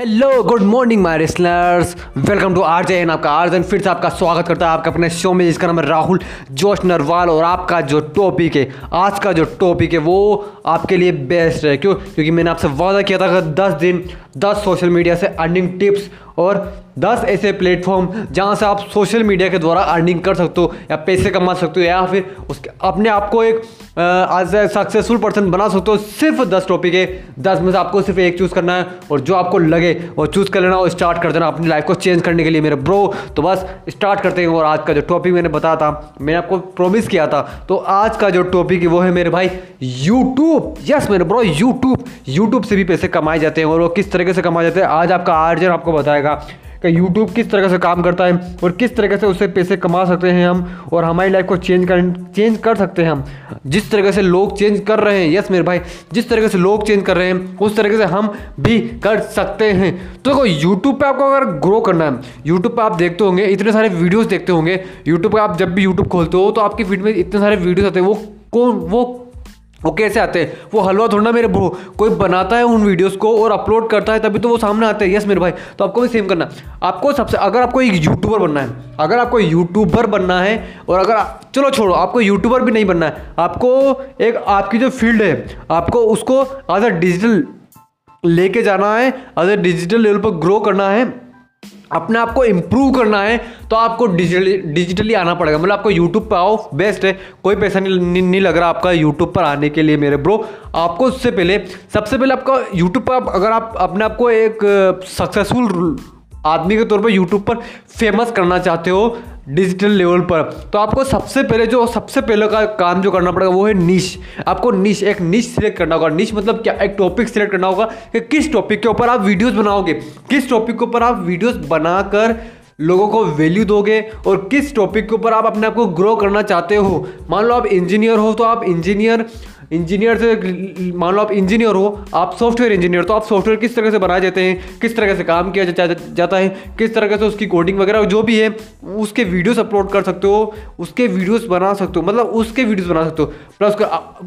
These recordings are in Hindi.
Hello good morning my wrestlers welcome to R J आपका आर्जन फिर से आपका स्वागत करता है आपका अपने शो में, जिसका नाम है राहुल, जोश नरवाल और आपका जो टॉपिक है, आज का जो टॉपिक है, वो आपके लिए बेस्ट है। क्यों? क्योंकि मैंने आपसे वादा किया था कि 10 दिन 10 सोशल मीडिया से अर्निंग टिप्स और 10 ऐसे प्लेटफॉर्म जहाँ से आप सोशल मीडिया के द्वारा अर्निंग कर सकते हो, या पैसे कमा सकते हो, या फिर उसके अपने आप को एक आज सक्सेसफुल पर्सन बना सकते हो, सिर्फ़ 10 टॉपिक है। 10 में से आपको सिर्फ़ एक चूज़ करना है, और जो आपको लगे, वो चूज़ कर लेना और स्टार्ट कर देना अपनी लाइफ को चेंज करने के लिए मेरे ब्रो तो बस स्टार्ट करते हैं और आज का जो टॉपिक मैंने बताया था, मैंने आपको प्रॉमिस किया था। तो आज का जो टॉपिक है, वो है मेरे भाई यूट्यूब यस मेरे ब्रो यूट्यूब यूट्यूब से भी पैसे कमाए जाते हैं और वो किस तरीके से कमाए जाते हैं, आज आपका आर्जन आपको बताएगा। कि यूट्यूब किस तरह से काम करता है और किस तरीके से उससे पैसे कमा सकते हैं हम और हमारी लाइफ को चेंज कर चेंज कर सकते हैं हम। जिस तरीके से लोग चेंज कर रहे हैं यस मेरे भाई, जिस तरीके से लोग चेंज कर रहे हैं, उस तरीके से हम भी कर सकते हैं। तो देखो यूट्यूब पे आपको अगर ग्रो करना है यूट्यूब पे आप देखते होंगे, इतने सारे वीडियोज़ देखते होंगे यूट्यूब पे आप जब भी यूट्यूब खोलते हो तो आपकी फ़ीड में इतने सारे वीडियोस आते हैं, वो कौन, वो वो कैसे आते हैं? वो हलवा थोड़ा ना मेरे ब्रो, कोई बनाता है उन वीडियोस को और अपलोड करता है तभी तो वो सामने आते हैं। यस मेरे भाई। तो आपको भी सेम करना। आपको सबसे, अगर आपको एक यूट्यूबर बनना है, अगर आपको यूट्यूबर बनना है और अगर चलो छोड़ो, आपको यूट्यूबर भी नहीं बनना है। आपको एक, आपकी जो फ़ील्ड है, आपको उसको एज अ डिजिटल लेके जाना है एज अ डिजिटल लेवल पर ग्रो करना है। अपने आप को इम्प्रूव करना है तो आपको डिजिटली डिजिटली आना पड़ेगा। मतलब आपको यूट्यूब पर आओ बेस्ट है। कोई पैसा नहीं, नहीं, लग रहा आपका यूट्यूब पर आने के लिए मेरे ब्रो आपको उससे पहले सबसे पहले आपका यूट्यूब पर आप, अगर आप अपने आप को एक सक्सेसफुल आदमी के तौर पर यूट्यूब पर फ़ेमस करना चाहते हो डिजिटल लेवल पर। तो आपको सबसे पहले जो, सबसे पहले का काम जो करना पड़ेगा वो है निश आपको निश एक निश सिलेक्ट करना होगा। निश मतलब क्या? एक टॉपिक सिलेक्ट करना होगा कि किस टॉपिक के ऊपर आप वीडियोस बनाओगे। किस टॉपिक के ऊपर आप वीडियोस बनाकर लोगों को वैल्यू दोगे और किस टॉपिक के ऊपर आप अपने आप को ग्रो करना चाहते हो। मान लो आप इंजीनियर हो तो आप इंजीनियर इंजीनियर से मान लो आप इंजीनियर हो आप सॉफ्टवेयर इंजीनियर तो आप सॉफ्टवेयर किस तरह से बनाए जाते हैं किस तरह से काम किया जा, जा, जाता है किस तरह से उसकी कोडिंग वगैरह जो भी है उसके वीडियोस अपलोड कर सकते हो उसके वीडियोस बना सकते हो मतलब उसके वीडियोस बना सकते हो। प्लस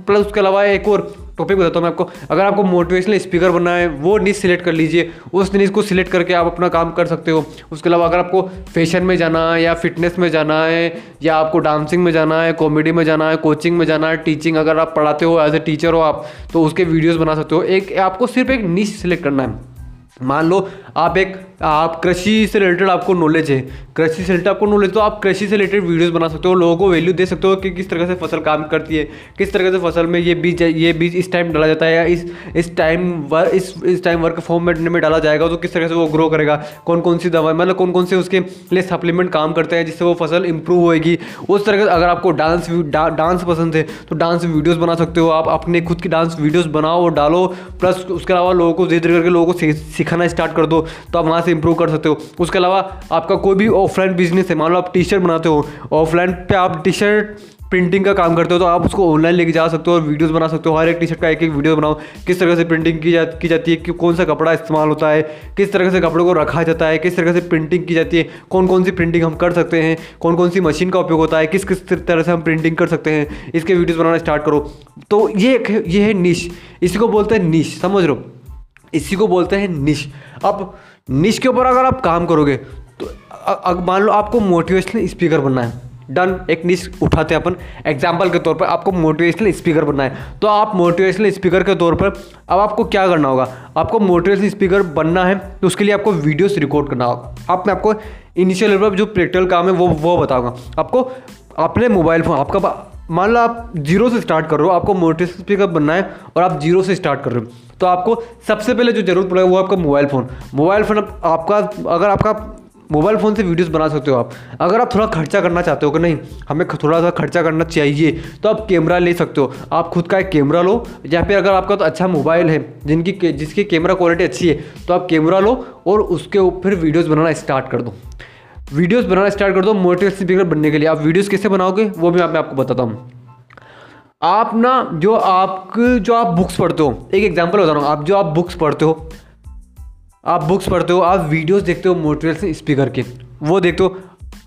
प्लस उसके अलावा एक और टॉपिक बताता हूँ मैं आपको। अगर आपको मोटिवेशनल स्पीकर बनना है, वो नीच सिलेक्ट कर लीजिए। उस नीच को सिलेक्ट करके आप अपना काम कर सकते हो। उसके अलावा अगर आपको फ़ैशन में जाना है या फिटनेस में जाना है, या आपको डांसिंग में जाना है कॉमेडी में जाना है कोचिंग में जाना है टीचिंग अगर आप पढ़ाते हो एज ए टीचर हो आप तो उसके वीडियोज़ बना सकते हो। एक, आपको सिर्फ़ एक नीच सिलेक्ट करना है। मान लो आप एक आप कृषि से रिलेटेड आपको नॉलेज है। कृषि से रिलेटेड आपको नॉलेज तो आप कृषि से रिलेटेड वीडियोस बना सकते हो, लोगों को वैल्यू दे सकते हो कि किस तरह से फ़सल काम करती है, किस तरह से फ़सल में ये बीज ये बीज इस टाइम डाला जाता है या इस इस टाइम वर, इस इस टाइम वर्क फॉर्म में डाला जाएगा तो किस तरह से वो ग्रो करेगा कौन कौन सी दवा मतलब कौन कौन से उसके लिए सप्लीमेंट काम करते हैं जिससे वो फ़सल इंप्रूव होएगी। उस तरह से अगर आपको डांस डांस पसंद है तो डांस वीडियोज़ बना सकते हो आप, अपने खुद की डांस वीडियोज़ बनाओ और डालो प्लस उसके अलावा लोगों को धीरे धीरे करके लोगों को सिखाना स्टार्ट कर दो तो आप वहाँ से इंप्रूव कर सकते हो। उसके अलावा आपका कोई भी ऑफलाइन बिज़नेस है, मान लो आप टी शर्ट बनाते हो ऑफलाइन पे आप टी शर्ट प्रिंटिंग का काम करते हो तो आप उसको ऑनलाइन लेके जा सकते हो और वीडियोस बना सकते हो। हर एक टी शर्ट का एक एक वीडियो बनाओ, किस तरह से प्रिंटिंग की जा, की जाती है, कि कौन सा कपड़ा इस्तेमाल होता है, किस तरह से कपड़ों को रखा जाता है, किस तरह से प्रिंटिंग की जाती है कौन कौन सी प्रिंटिंग हम कर सकते हैं कौन कौन सी मशीन का उपयोग होता है, किस किस तरह से हम प्रिंटिंग कर सकते हैं, इसके वीडियोज़ बनाना स्टार्ट करो। तो ये ये है निश इसी को बोलते हैं निश समझ लो इसी को बोलते हैं निश अब निश के ऊपर अगर आप काम करोगे तो मान लो आपको मोटिवेशनल स्पीकर बनना है। डन एक निश उठाते हैं अपन। एग्ज़ाम्पल के तौर पर आपको मोटिवेशनल स्पीकर बनना है। तो आप मोटिवेशनल स्पीकर के तौर पर अब आपको क्या करना होगा? आपको मोटिवेशनल स्पीकर बनना है तो उसके लिए आपको वीडियोस रिकॉर्ड करना होगा। आप मैं आपको इनिशियल लेवल पर जो प्रैक्टिकल काम है, वो वो बताऊँगा। आपको अपने मोबाइल फ़ोन आपका मान लो आप ज़ीरो से स्टार्ट कर रहे हो, आपको मोटिवेशनल स्पीकर बनना है और आप ज़ीरो से स्टार्ट कर रहे हो। तो आपको सबसे पहले जो ज़रूरत पड़ेगा वो आपका मोबाइल फ़ोन। मोबाइल फ़ोन आपका, अगर आपका मोबाइल फ़ोन से वीडियोस बना सकते हो आप। अगर आप थोड़ा खर्चा करना चाहते हो कि नहीं, हमें थोड़ा सा खर्चा करना चाहिए तो आप कैमरा ले सकते हो। आप खुद का एक कैमरा लो, या फिर अगर आपका तो अच्छा मोबाइल है, जिनकी जिसकी कैमरा क्वालिटी अच्छी है तो आप कैमरा लो और उसके ऊपर वीडियोज़ बनाना स्टार्ट कर दो। वीडियोज़ बनाना स्टार्ट कर दो मोटिवेशन स्पीकर बनने के लिए। आप वीडियोज़ कैसे बनाओगे, वो भी मैं आपको बताता हूँ। आप ना जो आप जो आप बुक्स पढ़ते हो, एक एग्जांपल बता रहा हूँ, आप जो आप बुक्स पढ़ते हो, आप बुक्स पढ़ते हो, आप वीडियोस देखते हो मोटिवेशन स्पीकर के, वो देखते हो,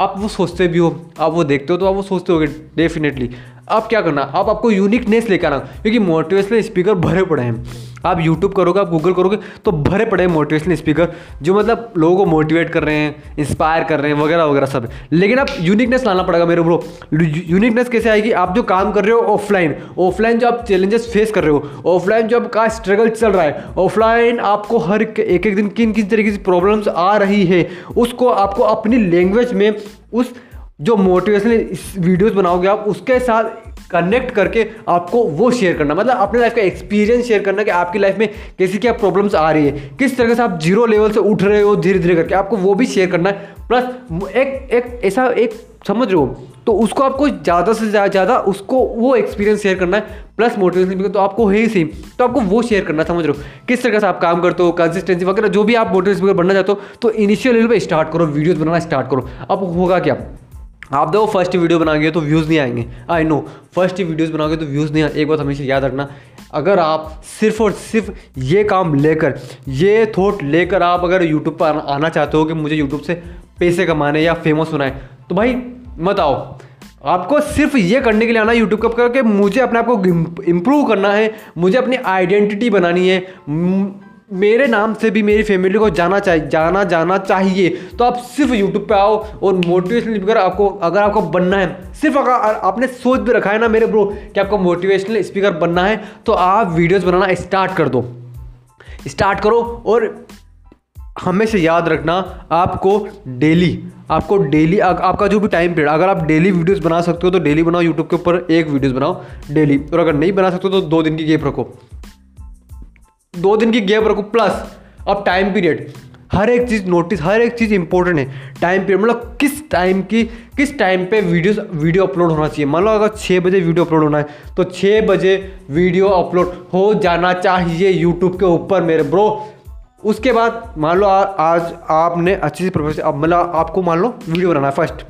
आप वो सोचते भी हो, आप वो देखते हो तो आप वो सोचते हो डेफिनेटली अब क्या करना, आप आपको यूनिकनेस लेकर आना, क्योंकि मोटिवेशनल स्पीकर भरे पड़े हैं। आप यूट्यूब करोगे, आप गूगल करोगे तो भरे पड़े हैं मोटिवेशनल स्पीकर जो मतलब लोगों को मोटिवेट कर रहे हैं इंस्पायर कर रहे हैं, वगैरह वगैरह सब। लेकिन आप यूनिकनेस लाना पड़ेगा मेरे ब्रो यूनिकनेस कैसे आएगी? आप जो काम कर रहे हो ऑफलाइन ऑफलाइन जो आप चैलेंजेस फेस कर रहे हो ऑफलाइन जो आपका स्ट्रगल चल रहा है ऑफलाइन आपको हर एक एक दिन किन किन तरीके की प्रॉब्लम्स आ रही है, उसको आपको अपनी लैंग्वेज में, उस जो मोटिवेशनल वीडियोस बनाओगे आप, उसके साथ कनेक्ट करके आपको वो शेयर करना। मतलब अपने लाइफ का एक्सपीरियंस शेयर करना कि आपकी लाइफ में किसी क्या प्रॉब्लम्स आ रही है। किस तरह से आप ज़ीरो लेवल से उठ रहे हो धीरे धीरे करके, आपको वो भी शेयर करना है। प्लस एक एक, ऐसा एक, समझ रहे हो? तो उसको आपको ज़्यादा से ज़्यादा उसको वो एक्सपीरियंस शेयर करना है। प्लस मोटिवेशन तो आपको है ही सेम तो आपको वो शेयर करना समझ रहे हो? किस तरह से आप काम करते हो कंसिस्टेंसी वगैरह, जो भी आप मोटिवेशन बनना चाहते हो तो इनिशियल लेवल पर स्टार्ट करो वीडियोज़ बनाना स्टार्ट करो। अब होगा क्या? आप देखो फ़र्स्ट वीडियो बनाएँगे तो व्यूज़ नहीं आएँगे। आई नो फ़र्स्ट वीडियोस बनाओगे तो व्यूज़ नहीं आए एक बात हमेशा याद रखना, अगर आप सिर्फ़ और सिर्फ़ ये काम लेकर, ये थॉट लेकर आप अगर यूट्यूब पर आना चाहते हो कि मुझे यूट्यूब से पैसे कमाने या फ़ेमस होना है तो भाई मत आओ। आपको सिर्फ़ ये करने के लिए आना यूट्यूब का करके मुझे अपने आप को इम्प्रूव करना है, मुझे अपनी आइडेंटिटी बनानी है मेरे नाम से भी मेरी फैमिली को जाना चाहिए जाना जाना चाहिए। तो आप सिर्फ़ यूट्यूब पे आओ और मोटिवेशनल स्पीकर आपको, अगर आपको बनना है, सिर्फ़ अगर आपने सोच भी रखा है ना मेरे ब्रो कि आपको मोटिवेशनल स्पीकर बनना है तो आप वीडियोस बनाना स्टार्ट कर दो। स्टार्ट करो और हमेशा याद रखना, आपको डेली आपको डेली आपका जो भी टाइम पीरियड अगर आप डेली वीडियोस बना सकते हो तो डेली बनाओ यूट्यूब के ऊपर, एक वीडियोस बनाओ डेली और अगर नहीं बना सकते हो तो दो दिन की गेप रखो। दो दिन की गैप रखो प्लस अब टाइम पीरियड हर एक चीज़ नोटिस हर एक चीज़ इंपॉर्टेंट है। टाइम पीरियड मतलब किस टाइम की, किस टाइम पे वीडियो वीडियो अपलोड होना चाहिए? मान लो अगर छः बजे वीडियो अपलोड होना है तो छः बजे वीडियो अपलोड हो जाना चाहिए यूट्यूब के ऊपर मेरे ब्रो उसके बाद मान लो आज आपने अच्छी सी प्रोफेशन अब मतलब आपको मान लो वीडियो बनाना है फ़र्स्ट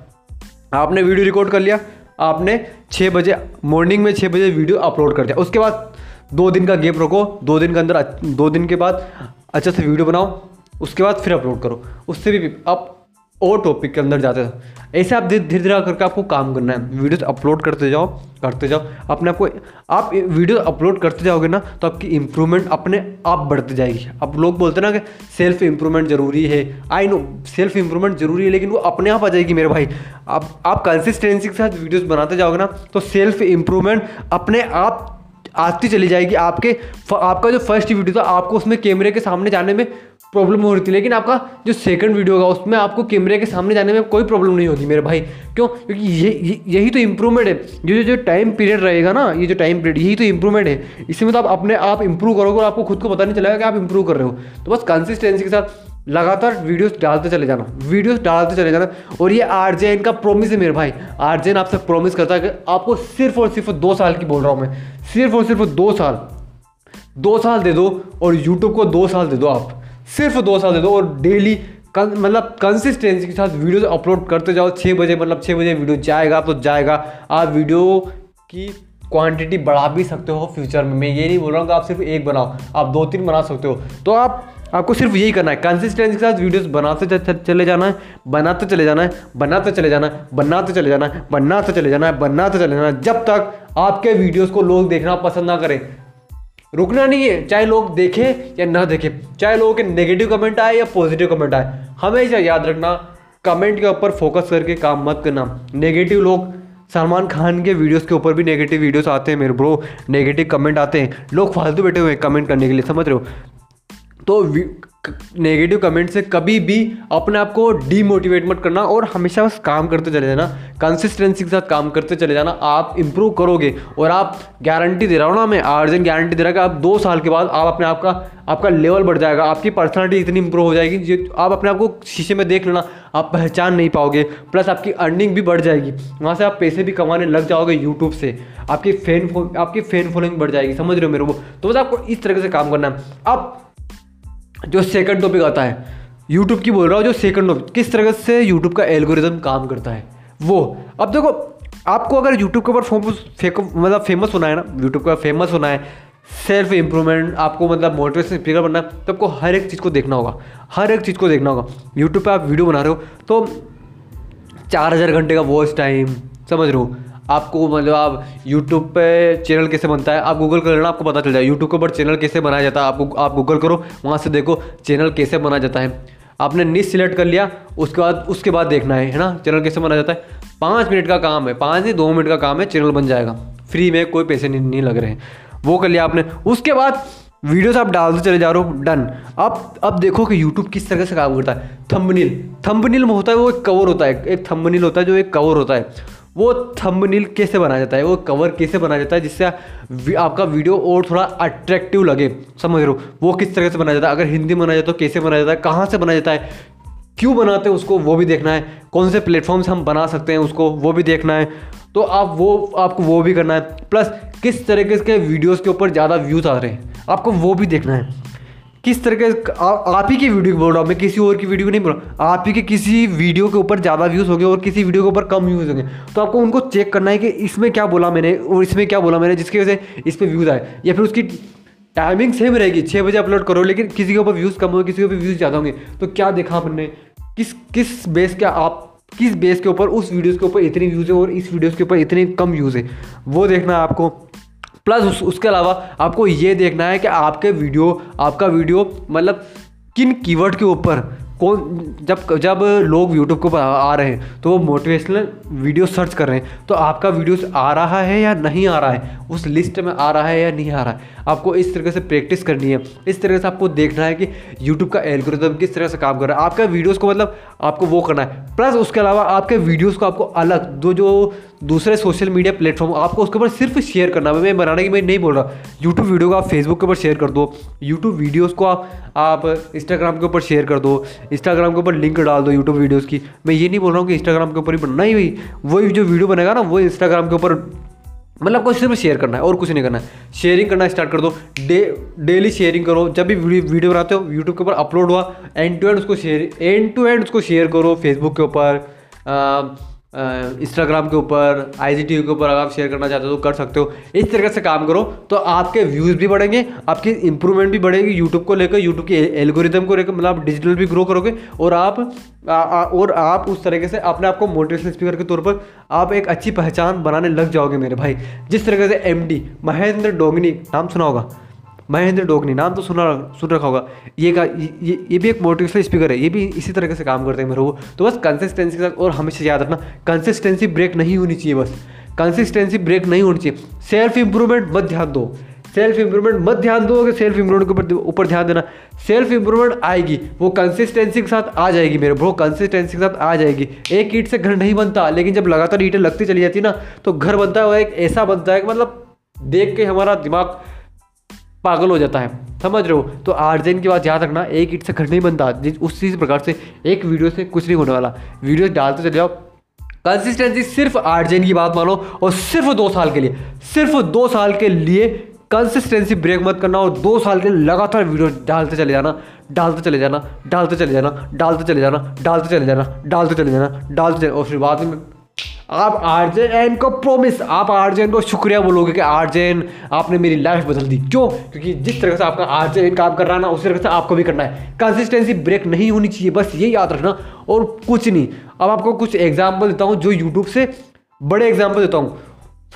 आपने वीडियो रिकॉर्ड कर लिया, आपने छः बजे मॉर्निंग में छः बजे वीडियो अपलोड कर दिया। उसके बाद दो दिन का गेप रखो दो दिन के अंदर दो दिन के बाद अच्छे से वीडियो बनाओ, उसके बाद फिर अपलोड करो। उससे भी आप और टॉपिक के अंदर जाते हो। ऐसे आप धीरे धीरे करके आपको काम करना है। वीडियोस अपलोड करते जाओ करते जाओ। अपने आप को, आप वीडियो अपलोड करते जाओगे ना तो आपकी इंप्रूवमेंट अपने आप बढ़ती जाएगी। अब लोग बोलते ना कि सेल्फ इंप्रूवमेंट ज़रूरी है। आई नो सेल्फ इंप्रूवमेंट ज़रूरी है, लेकिन वो अपने आप आ जाएगी मेरे भाई। आप आप कंसिस्टेंसी के साथ वीडियोज़ बनाते जाओगे ना तो सेल्फ इंप्रूवमेंट अपने आप आती चली जाएगी आपके आपका जो फ़र्स्ट वीडियो था आपको उसमें कैमरे के सामने जाने में प्रॉब्लम हो रही थी। लेकिन आपका जो सेकंड वीडियो होगा उसमें आपको कैमरे के सामने जाने में कोई प्रॉब्लम नहीं होगी मेरे भाई। क्यों? क्योंकि ये, यही तो इंप्रूवमेंट है। जो जो टाइम पीरियड रहेगा ना ये जो टाइम पीरियड यही तो इंप्रूवमेंट है। इसमें तो आप अपने आप इंप्रूव करोगे और आपको खुद को पता नहीं चलेगा कि आप इंप्रूव कर रहे हो। तो बस कंसिस्टेंसी के साथ लगातार वीडियोस डालते चले जाना वीडियोस डालते चले जाना। और ये आरजेएन का प्रॉमिस है मेरे भाई। आरजेएन आपसे प्रॉमिस करता है कि आपको सिर्फ़ और सिर्फ़ दो साल की बोल रहा हूँ मैं। सिर्फ़ और सिर्फ़ दो साल। दो साल दे दो और यूट्यूब को दो साल दे दो आप। सिर्फ़ दो साल दे दो और डेली मतलब कंसिस्टेंसी के साथ वीडियोस अपलोड करते जाओ। छः बजे मतलब छः बजे वीडियो जाएगा तो जाएगा। आप वीडियो की क्वांटिटी बढ़ा भी सकते हो फ्यूचर में। मैं ये नहीं बोल रहा हूँ कि आप सिर्फ़ एक बनाओ, आप दो तीन बना सकते हो। तो आप, आपको सिर्फ़ यही करना है। कंसिस्टेंसी के साथ वीडियोस बनाते चले जाना है, बनाते चले जाना है, बनाते चले जाना है, बनाते चले जाना है, बनाते चले जाना है, बनाते चले जाना है। जब तक आपके वीडियोस को लोग देखना पसंद ना करें। रुकना नहीं है, चाहे लोग देखें या ना देखें, चाहे लोगों के नेगेटिव कमेंट आए या पॉजिटिव कमेंट आए, हमेशा याद रखना कमेंट के ऊपर फोकस करके काम मत करना। नेगेटिव लोग सलमान खान के वीडियोस के ऊपर भी नेगेटिव वीडियोस आते हैं मेरे ब्रो नेगेटिव कमेंट आते हैं। लोग फालतू बैठे हुए हैं कमेंट करने के लिए, समझ रहे हो? तो नेगेटिव कमेंट से कभी भी अपने आप को डीमोटिवेट मत करना और हमेशा बस काम करते चले जाना। कंसिस्टेंसी के साथ काम करते चले जाना। आप इम्प्रूव करोगे और आप गारंटी दे रहा हूँ ना मैं आर्जन गारंटी दे रहा कि आप दो साल के बाद आप अपने आप का, आपका लेवल बढ़ जाएगा। आपकी पर्सनैलिटी इतनी इंप्रूव हो जाएगी जो, आप अपने आप को शीशे में देख लेना, आप पहचान नहीं पाओगे। प्लस आपकी अर्निंग भी बढ़ जाएगी। वहाँ से आप पैसे भी कमाने लग जाओगे यूट्यूब से। आपकी फ़ैन आपकी फ़ैन फॉलोइंग बढ़ जाएगी। समझ रहे हो मेरे को? तो बस आपको इस तरीके से काम करना है। आप जो सेकंड टॉपिक आता है। यूट्यूब की बोल रहा हूँ, जो सेकंड टॉपिक किस तरह से यूट्यूब का एल्गोरिज्म काम करता है? वो, अब देखो, आपको अगर यूट्यूब के ऊपर फ़ेमस मतलब फ़ेमस होना है ना यूट्यूब का फ़ेमस होना है सेल्फ इम्प्रूवमेंट आपको मतलब मोटिवेशन स्पीकर बनना है तो आपको हर एक चीज़ को देखना होगा। हर एक चीज़ को देखना होगा। यूट्यूब पर आप वीडियो बना रहे हो तो चार हज़ार घंटे का वॉच टाइम समझ रहे हो? आपको मतलब आप यूट्यूब पे चैनल कैसे बनता है? आप गूगल कर लेना आपको पता चल जाए यूट्यूब के ऊपर चैनल कैसे बनाया जाता है आपको आप गूगल करो वहाँ से देखो चैनल कैसे बनाया जाता है। आपने निश सिलेक्ट कर लिया उसके बाद उसके बाद देखना है है ना? चैनल कैसे बनाया जाता है? पाँच मिनट का काम है पाँच से दो मिनट का काम है चैनल बन जाएगा। फ्री में कोई पैसे नहीं, नहीं लग रहे हैं। वो कर लिया आपने। उसके बाद वीडियोस आप डालते चले जा रहे हो डन अब अब देखो कि यूट्यूब किस तरह से काम करता है। थंबनील थंबनील में होता है वो एक कवर होता है एक थंबनील होता है जो एक कवर होता है। वो थंबनील कैसे बनाया जाता है, वो कवर कैसे बनाया जाता है, जिससे आपका वीडियो और थोड़ा अट्रैक्टिव लगे। समझ रहे हो? वो किस तरह से बनाया जाता है? अगर हिंदी बनाया जाता है तो कैसे बनाया जाता है? कहाँ से बनाया जाता है? क्यों बनाते हैं उसको? वो भी देखना है। कौन से प्लेटफॉर्म से हम बना सकते हैं उसको? वो भी देखना है। तो आप वो, आपको वो भी करना है। प्लस किस तरीके के वीडियोस के ऊपर ज़्यादा व्यूज़ आ रहे हैं? आपको वो भी देखना है। किस तरह तरीके आप ही की वीडियो बोल रहा हूँ, मैं किसी और की वीडियो नहीं बोल रहा आप ही के किसी वीडियो के ऊपर ज़्यादा व्यूज़ होंगे और किसी वीडियो के ऊपर कम व्यूज़ होंगे। तो आपको उनको चेक करना है कि इसमें क्या बोला मैंने और इसमें क्या बोला मैंने, जिसकी वजह से इस पर व्यूज़ आए। या फिर उसकी टाइमिंग सेम रहेगी छः बजे अपलोड करो, लेकिन किसी के ऊपर व्यूज़ कम होंगे, किसी के ऊपर व्यूज़ ज़्यादा होंगे। तो क्या देखा आपने? किस किस बेस का आप, किस बेस के ऊपर उस वीडियोज़ के ऊपर इतनी व्यूज़ है और इस वीडियोज़ के ऊपर इतने कम व्यूज़ है? वो देखना है आपको। प्लस उस, उसके अलावा आपको ये देखना है कि आपके वीडियो आपका वीडियो मतलब किन कीवर्ड के ऊपर कौन, जब जब लोग यूट्यूब के ऊपर आ रहे हैं तो वो मोटिवेशनल वीडियो सर्च कर रहे हैं तो आपका वीडियोस आ रहा है या नहीं आ रहा है? उस लिस्ट में आ रहा है या नहीं आ रहा है? आपको इस तरीके से प्रैक्टिस करनी है। इस तरीके से आपको देखना है कि यूट्यूब का एल्गोरिथम किस तरह से काम कर रहा है। आपका वीडियोज़ को मतलब आपको वो करना है। प्लस उसके अलावा आपके वीडियोज़ को आपको अलग, दो, जो दूसरे सोशल मीडिया प्लेटफॉर्म आपको उसके ऊपर सिर्फ़ शेयर करना है। मैं बनाने की मैं नहीं बोल रहा। यूट्यूब वीडियो को आप फेसबुक के ऊपर शेयर कर दो। यूट्यूब वीडियोज़ को आप आप इंस्टाग्राम के ऊपर शेयर कर दो। इंस्टाग्राम के ऊपर लिंक डाल दो यूट्यूब वीडियोज़ की। मैं ये नहीं बोल रहा हूँ कि इंस्टाग्राम के ऊपर ही नहीं ही वही। जो वीडियो बनेगा ना, वो इंस्टाग्राम के ऊपर मतलब आपको सिर्फ़ शेयर करना है, और कुछ नहीं करना है। शेयरिंग करना स्टार्ट कर दो। डे डेली शेयरिंग करो। जब भी वीडियो बनाते हो यूट्यूब के ऊपर अपलोड हुआ एंड टू एंड उसको शेयर एंड टू एंड उसको शेयर करो फेसबुक के ऊपर। इंस्टाग्राम के ऊपर आई के ऊपर अगर आप शेयर करना चाहते हो तो कर सकते हो। इस तरीके से काम करो तो आपके व्यूज़ भी बढ़ेंगे आपकी इंप्रूवमेंट भी बढ़ेगी यूट्यूब को लेकर यूट्यूब के एल्गोरिदम को लेकर मतलब आप डिजिटल भी ग्रो करोगे और आप आ, आ, और आप उस तरीके से अपने आप को मोटिवेशनल स्पीकर के तौर पर आप एक अच्छी पहचान बनाने लग जाओगे मेरे भाई। जिस तरीके से एमडी महेंद्र डोगनी नाम सुना होगा? महेंद्र डोगनी नाम तो सुना सुन रखा होगा। ये का, ये ये भी एक मोटिवेशनल स्पीकर है, ये भी इसी तरीके से काम करते हैं मेरे को। तो बस कंसिस्टेंसी के साथ, और हमेशा याद रखना कंसिस्टेंसी ब्रेक नहीं होनी चाहिए बस। कंसिस्टेंसी ब्रेक नहीं होनी चाहिए। सेल्फ इंप्रूवमेंट मत ध्यान दो। सेल्फ इंप्रूवमेंट मत ध्यान दो, कि सेल्फ इंप्रूवमेंट के ऊपर ऊपर ध्यान देना। सेल्फ इंप्रूवमेंट आएगी, वो कंसिस्टेंसी के साथ आ जाएगी मेरे ब्रो कंसिस्टेंसी के साथ आ जाएगी। एक ईट से घर नहीं बनता, लेकिन जब लगातार ईटें लगती चली जाती ना तो घर बनता है, वो एक ऐसा बनता है कि मतलब देख के हमारा दिमाग पागल हो जाता है। समझ रहे हो? तो आठ आर्जेन की बात याद रखना, एक ईट से घर नहीं बनता उस चीज़ प्रकार से एक वीडियो से कुछ नहीं होने वाला। वीडियो डालते चले जाओ। कंसिस्टेंसी सिर्फ़ आर्जेन की बात मानो और सिर्फ़ दो साल के लिए। सिर्फ़ दो साल के लिए कंसिस्टेंसी ब्रेक मत करना और दो साल के लगातार वीडियो डालते चले जाना, डालते चले जाना, डालते चले जाना, डालते चले जाना, डालते चले जाना, डालते चले जाना, डालते चले और फिर बाद में आप आरजेन को प्रोमिस आप आरजेन को शुक्रिया बोलोगे कि आरजेन आपने मेरी लाइफ बदल दी। क्यों? क्योंकि जिस तरह से आपका आरजेन काम कर रहा है ना, उसी तरह से आपको भी करना है। कंसिस्टेंसी ब्रेक नहीं होनी चाहिए, बस ये याद रखना और कुछ नहीं। अब आपको कुछ एग्ज़ाम्पल देता हूँ जो यूट्यूब से, बड़े एग्ज़ाम्पल देता हूँ।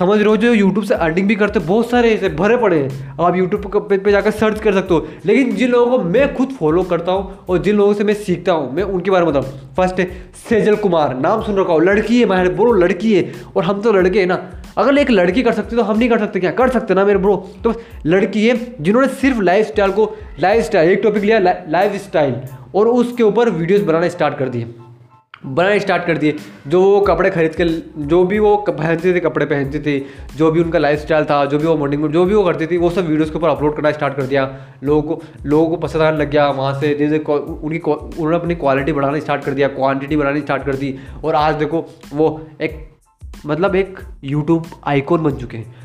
समझ रहे हो जो यूट्यूब से अर्निंग भी करते बहुत सारे ऐसे भरे पड़े हैं। आप यूट्यूब पे, पे जाकर सर्च कर सकते हो। लेकिन जिन लोगों को मैं खुद फॉलो करता हूँ और जिन लोगों से मैं सीखता हूँ मैं उनके बारे में बताऊँ। फ़र्स्ट है सेजल कुमार नाम सुन रखा हो। लड़की है मैं बोलो लड़की है। और हम तो लड़के हैं ना। अगर एक लड़की कर सकती तो हम नहीं कर सकते क्या? कर सकते ना मेरे ब्रो तो लड़की है जिन्होंने सिर्फ़ लाइफ को लाइफ एक टॉपिक लिया लाइफ और उसके ऊपर वीडियोज़ बनाना स्टार्ट कर दिए। बनाने स्टार्ट कर दिए। जो वो कपड़े खरीद के, जो भी वो पहनते थे, कपड़े पहनते थे, जो भी उनका लाइफ स्टाइल था, जो भी वो मॉर्निंग में जो भी वो करती थी, वो सब वीडियोज़ के ऊपर अपलोड करना स्टार्ट कर दिया। लोगों को लोगों को पसंद आने लग गया, वहाँ से जैसे उनकी उन्होंने अपनी क्वालिटी बढ़ाना स्टार्ट कर दिया क्वान्टिटी बढ़ानी स्टार्ट कर दी। और आज देखो, वो एक मतलब एक यूट्यूब आइकॉन बन चुके हैं।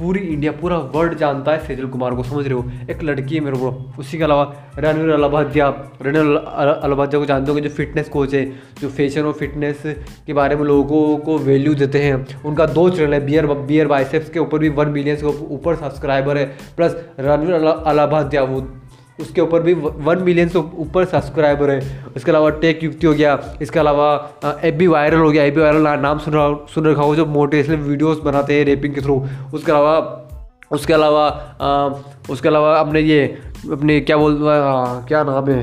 पूरी इंडिया पूरा वर्ल्ड जानता है सेजल कुमार को, समझ रहे हो? एक लड़की है मेरे को। उसी के अलावा रणवीर अलाभाद्या रणवीर अलाभाद्या को जानते हो जो फिटनेस कोच है, जो फ़ैशन और फिटनेस के बारे में लोगों को वैल्यू देते हैं। उनका दो चैनल है बियर बियर बाइसेप्स के ऊपर भी वन मिलियन के ऊपर सब्सक्राइबर है प्लस रणवीर अलाभाद्या वो उसके ऊपर भी वन मिलियन से ऊपर सब्सक्राइबर है। उसके अलावा टेक युक्ति हो गया, इसके अलावा एप भी वायरल हो गया। एप भी वायरल नाम सुन रहा सुन रखा हो जो मोटिवेशनल वीडियोस बनाते हैं रेपिंग के थ्रू उसके अलावा उसके अलावा उसके अलावा अपने ये, अपने क्या बोल क्या नाम है?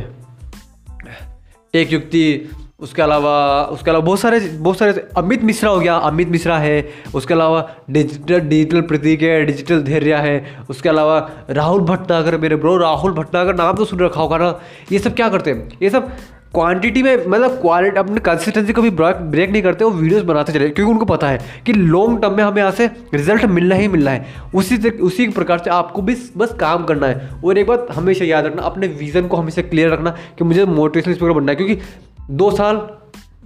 टेक युक्ति उसके अलावा उसके अलावा बहुत सारे बहुत सारे, अमित मिश्रा हो गया, अमित मिश्रा है। उसके अलावा डिजिटल डिजिटल प्रतीक है, डिजिटल धैर्य है। उसके अलावा राहुल भट्टागर मेरे ब्रो राहुल भट्टागर नाम तो सुन रखा होगा ना। ये सब क्या करते हैं? ये सब क्वांटिटी में मतलब क्वालिटी अपने कंसिस्टेंसी को भी ब्रेक नहीं करते, वो वीडियोस बनाते चले। क्योंकि उनको पता है कि लॉन्ग टर्म में हमें यहाँ से रिज़ल्ट मिलना ही मिलना है। उसी उसी प्रकार से आपको भी बस काम करना है। और एक बात हमेशा याद रखना, अपने विजन को हमेशा क्लियर रखना कि मुझे मोटिवेशनल स्पीकर बनना है। क्योंकि दो साल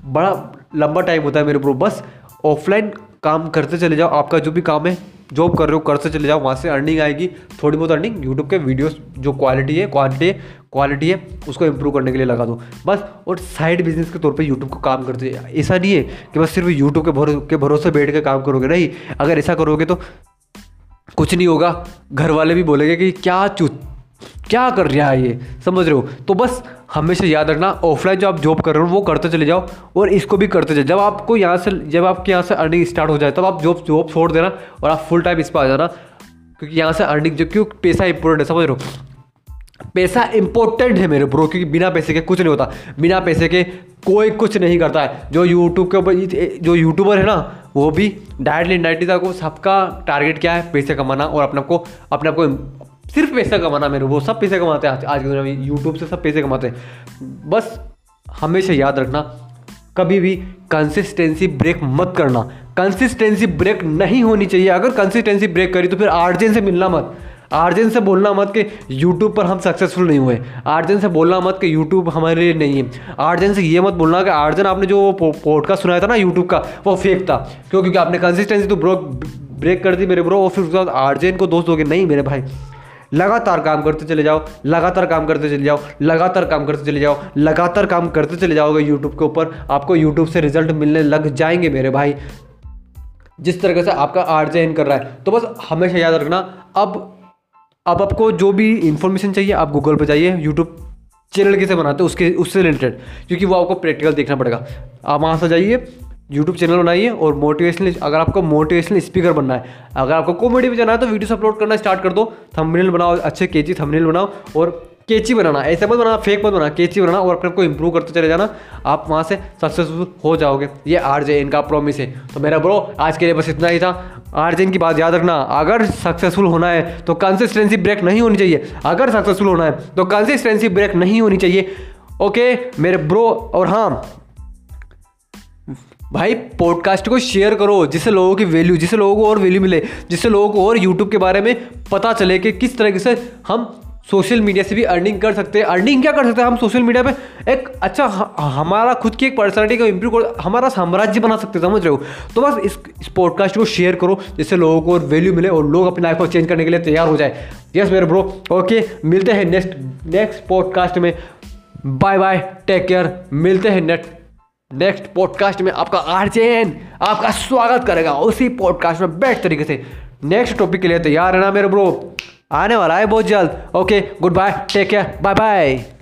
बड़ा लंबा टाइम होता है मेरे प्रो बस ऑफलाइन काम करते चले जाओ। आपका जो भी काम है जॉब कर रहे हो, करते चले जाओ। वहाँ से अर्निंग आएगी। थोड़ी बहुत अर्निंग यूट्यूब के वीडियोस जो क्वालिटी है क्वांटिटी है क्वालिटी है, उसको इम्प्रूव करने के लिए लगा दो। बस, और साइड बिज़नेस के तौर पे यूट्यूब को काम करते ऐसा नहीं है कि बस सिर्फ़ यूट्यूब के भरो, के भरोसे बैठ के काम करोगे। नहीं, अगर ऐसा करोगे तो कुछ नहीं होगा। घर वाले भी बोलेंगे कि, क्या चू, क्या कर रहा है ये? समझ रहे हो? तो बस हमेशा याद रखना ऑफलाइन जो आप जॉब कर रहे हो, वो करते चले जाओ और इसको भी करते चले जब आपको यहाँ से, जब आपके यहाँ से अर्निंग स्टार्ट हो जाए, तब आप जॉब जॉब छोड़ देना और आप फुल टाइम इस पर आ जाना। क्योंकि यहाँ से अर्निंग जो क्यों पैसा इंपॉर्टेंट है, समझ रहे हो? पैसा इंपॉर्टेंट है मेरे ब्रो क्योंकि बिना पैसे के कुछ नहीं होता। बिना पैसे के कोई कुछ नहीं करता है। जो यूट्यूब के ऊपर जो यूट्यूबर है ना, वो भी डायरेक्टली इनडायरेक्टली को सबका टारगेट क्या है? पैसे कमाना और अपने आप को अपने आप को सिर्फ़ पैसा कमाना मेरे वो सब पैसे कमाते हैं आज के दुनिया में यूट्यूब से सब पैसे कमाते हैं। बस हमेशा याद रखना, कभी भी कंसिस्टेंसी ब्रेक मत करना। कंसिस्टेंसी ब्रेक नहीं होनी चाहिए। अगर कंसिस्टेंसी ब्रेक करी तो फिर आर्जन से मिलना मत। आर्जन से बोलना मत कि यूट्यूब पर हम सक्सेसफुल नहीं हुए। आर्जन से बोलना मत कि यूट्यूब हमारे लिए नहीं है। आर्जन से ये मत बोलना कि आर्जन आपने जो पॉडकास्ट सुनाया था ना यूट्यूब का, वो फेक था। क्यों क्योंकि आपने कंसिस्टेंसी तो ब्रो ब्रेक कर दी मेरे ब्रो और फिर उसके बाद आर्जन को दोस्त दोगे नहीं मेरे भाई लगातार काम करते चले जाओ, लगातार काम करते चले जाओ, लगातार काम करते चले जाओ, लगातार काम करते चले जाओगे यूट्यूब के ऊपर, आपको यूट्यूब से रिज़ल्ट मिलने लग जाएँगे मेरे भाई। जिस तरीके से आपका आर इन कर रहा है तो बस हमेशा याद रखना, अब अब आपको जो भी इंफॉर्मेशन चाहिए, आप गूगल पर जाइए यूट्यूब चैनल कैसे बनाते हैं, उसके, उससे रिलेटेड क्योंकि वो आपको प्रैक्टिकल देखना पड़ेगा। आप वहाँ से जाइए यूट्यूब चैनल बनाइए और मोटिवेशनल अगर आपको मोटिवेशनल स्पीकर बनना है, अगर आपको कॉमेडी भी जाना है तो वीडियोस अपलोड करना स्टार्ट कर दो। थंबनेल बनाओ, अच्छे केची थंबनेल बनाओ और केची बनाना। ऐसे मत बनाना फेक मत बनाना केची बनाना और अपने को इंप्रूव करते चले जाना। आप वहाँ से सक्सेसफुल हो जाओगे। ये आर जे इनका प्रॉमिस है। तो मेरा ब्रो आज के लिए बस इतना ही था। आर जे की बात याद रखना। अगर सक्सेसफुल होना है तो कंसिस्टेंसी ब्रेक नहीं होनी चाहिए। अगर सक्सेसफुल होना है तो कंसिस्टेंसी ब्रेक नहीं होनी चाहिए। ओके मेरे ब्रो और हाँ भाई पॉडकास्ट को शेयर करो जिससे लोगों की वैल्यू जिससे लोगों को और वैल्यू मिले जिससे लोगों को और यूट्यूब के बारे में पता चले कि किस तरीके से हम सोशल मीडिया से भी अर्निंग कर सकते हैं। अर्निंग क्या कर सकते हैं? हम सोशल मीडिया पे एक अच्छा हमारा खुद की एक पर्सनैलिटी को इम्प्रूव कर हमारा साम्राज्य बना सकते हैं समझ रहे हो? तो बस इस, इस पॉडकास्ट को शेयर करो जिससे लोगों को वैल्यू मिले और लोग अपनी लाइफ को चेंज करने के लिए तैयार हो जाए। यस मेरे ब्रो ओके मिलते हैं नेक्स्ट नेक्स्ट पॉडकास्ट में। बाय बाय टेक केयर मिलते हैं नेक्स्ट नेक्स्ट पॉडकास्ट में आपका आरजेएन आपका स्वागत करेगा। उसी पॉडकास्ट में बेस्ट तरीके से नेक्स्ट टॉपिक के लिए तैयार है ना मेरे ब्रो आने वाला है बहुत जल्द। Okay good bye take care bye bye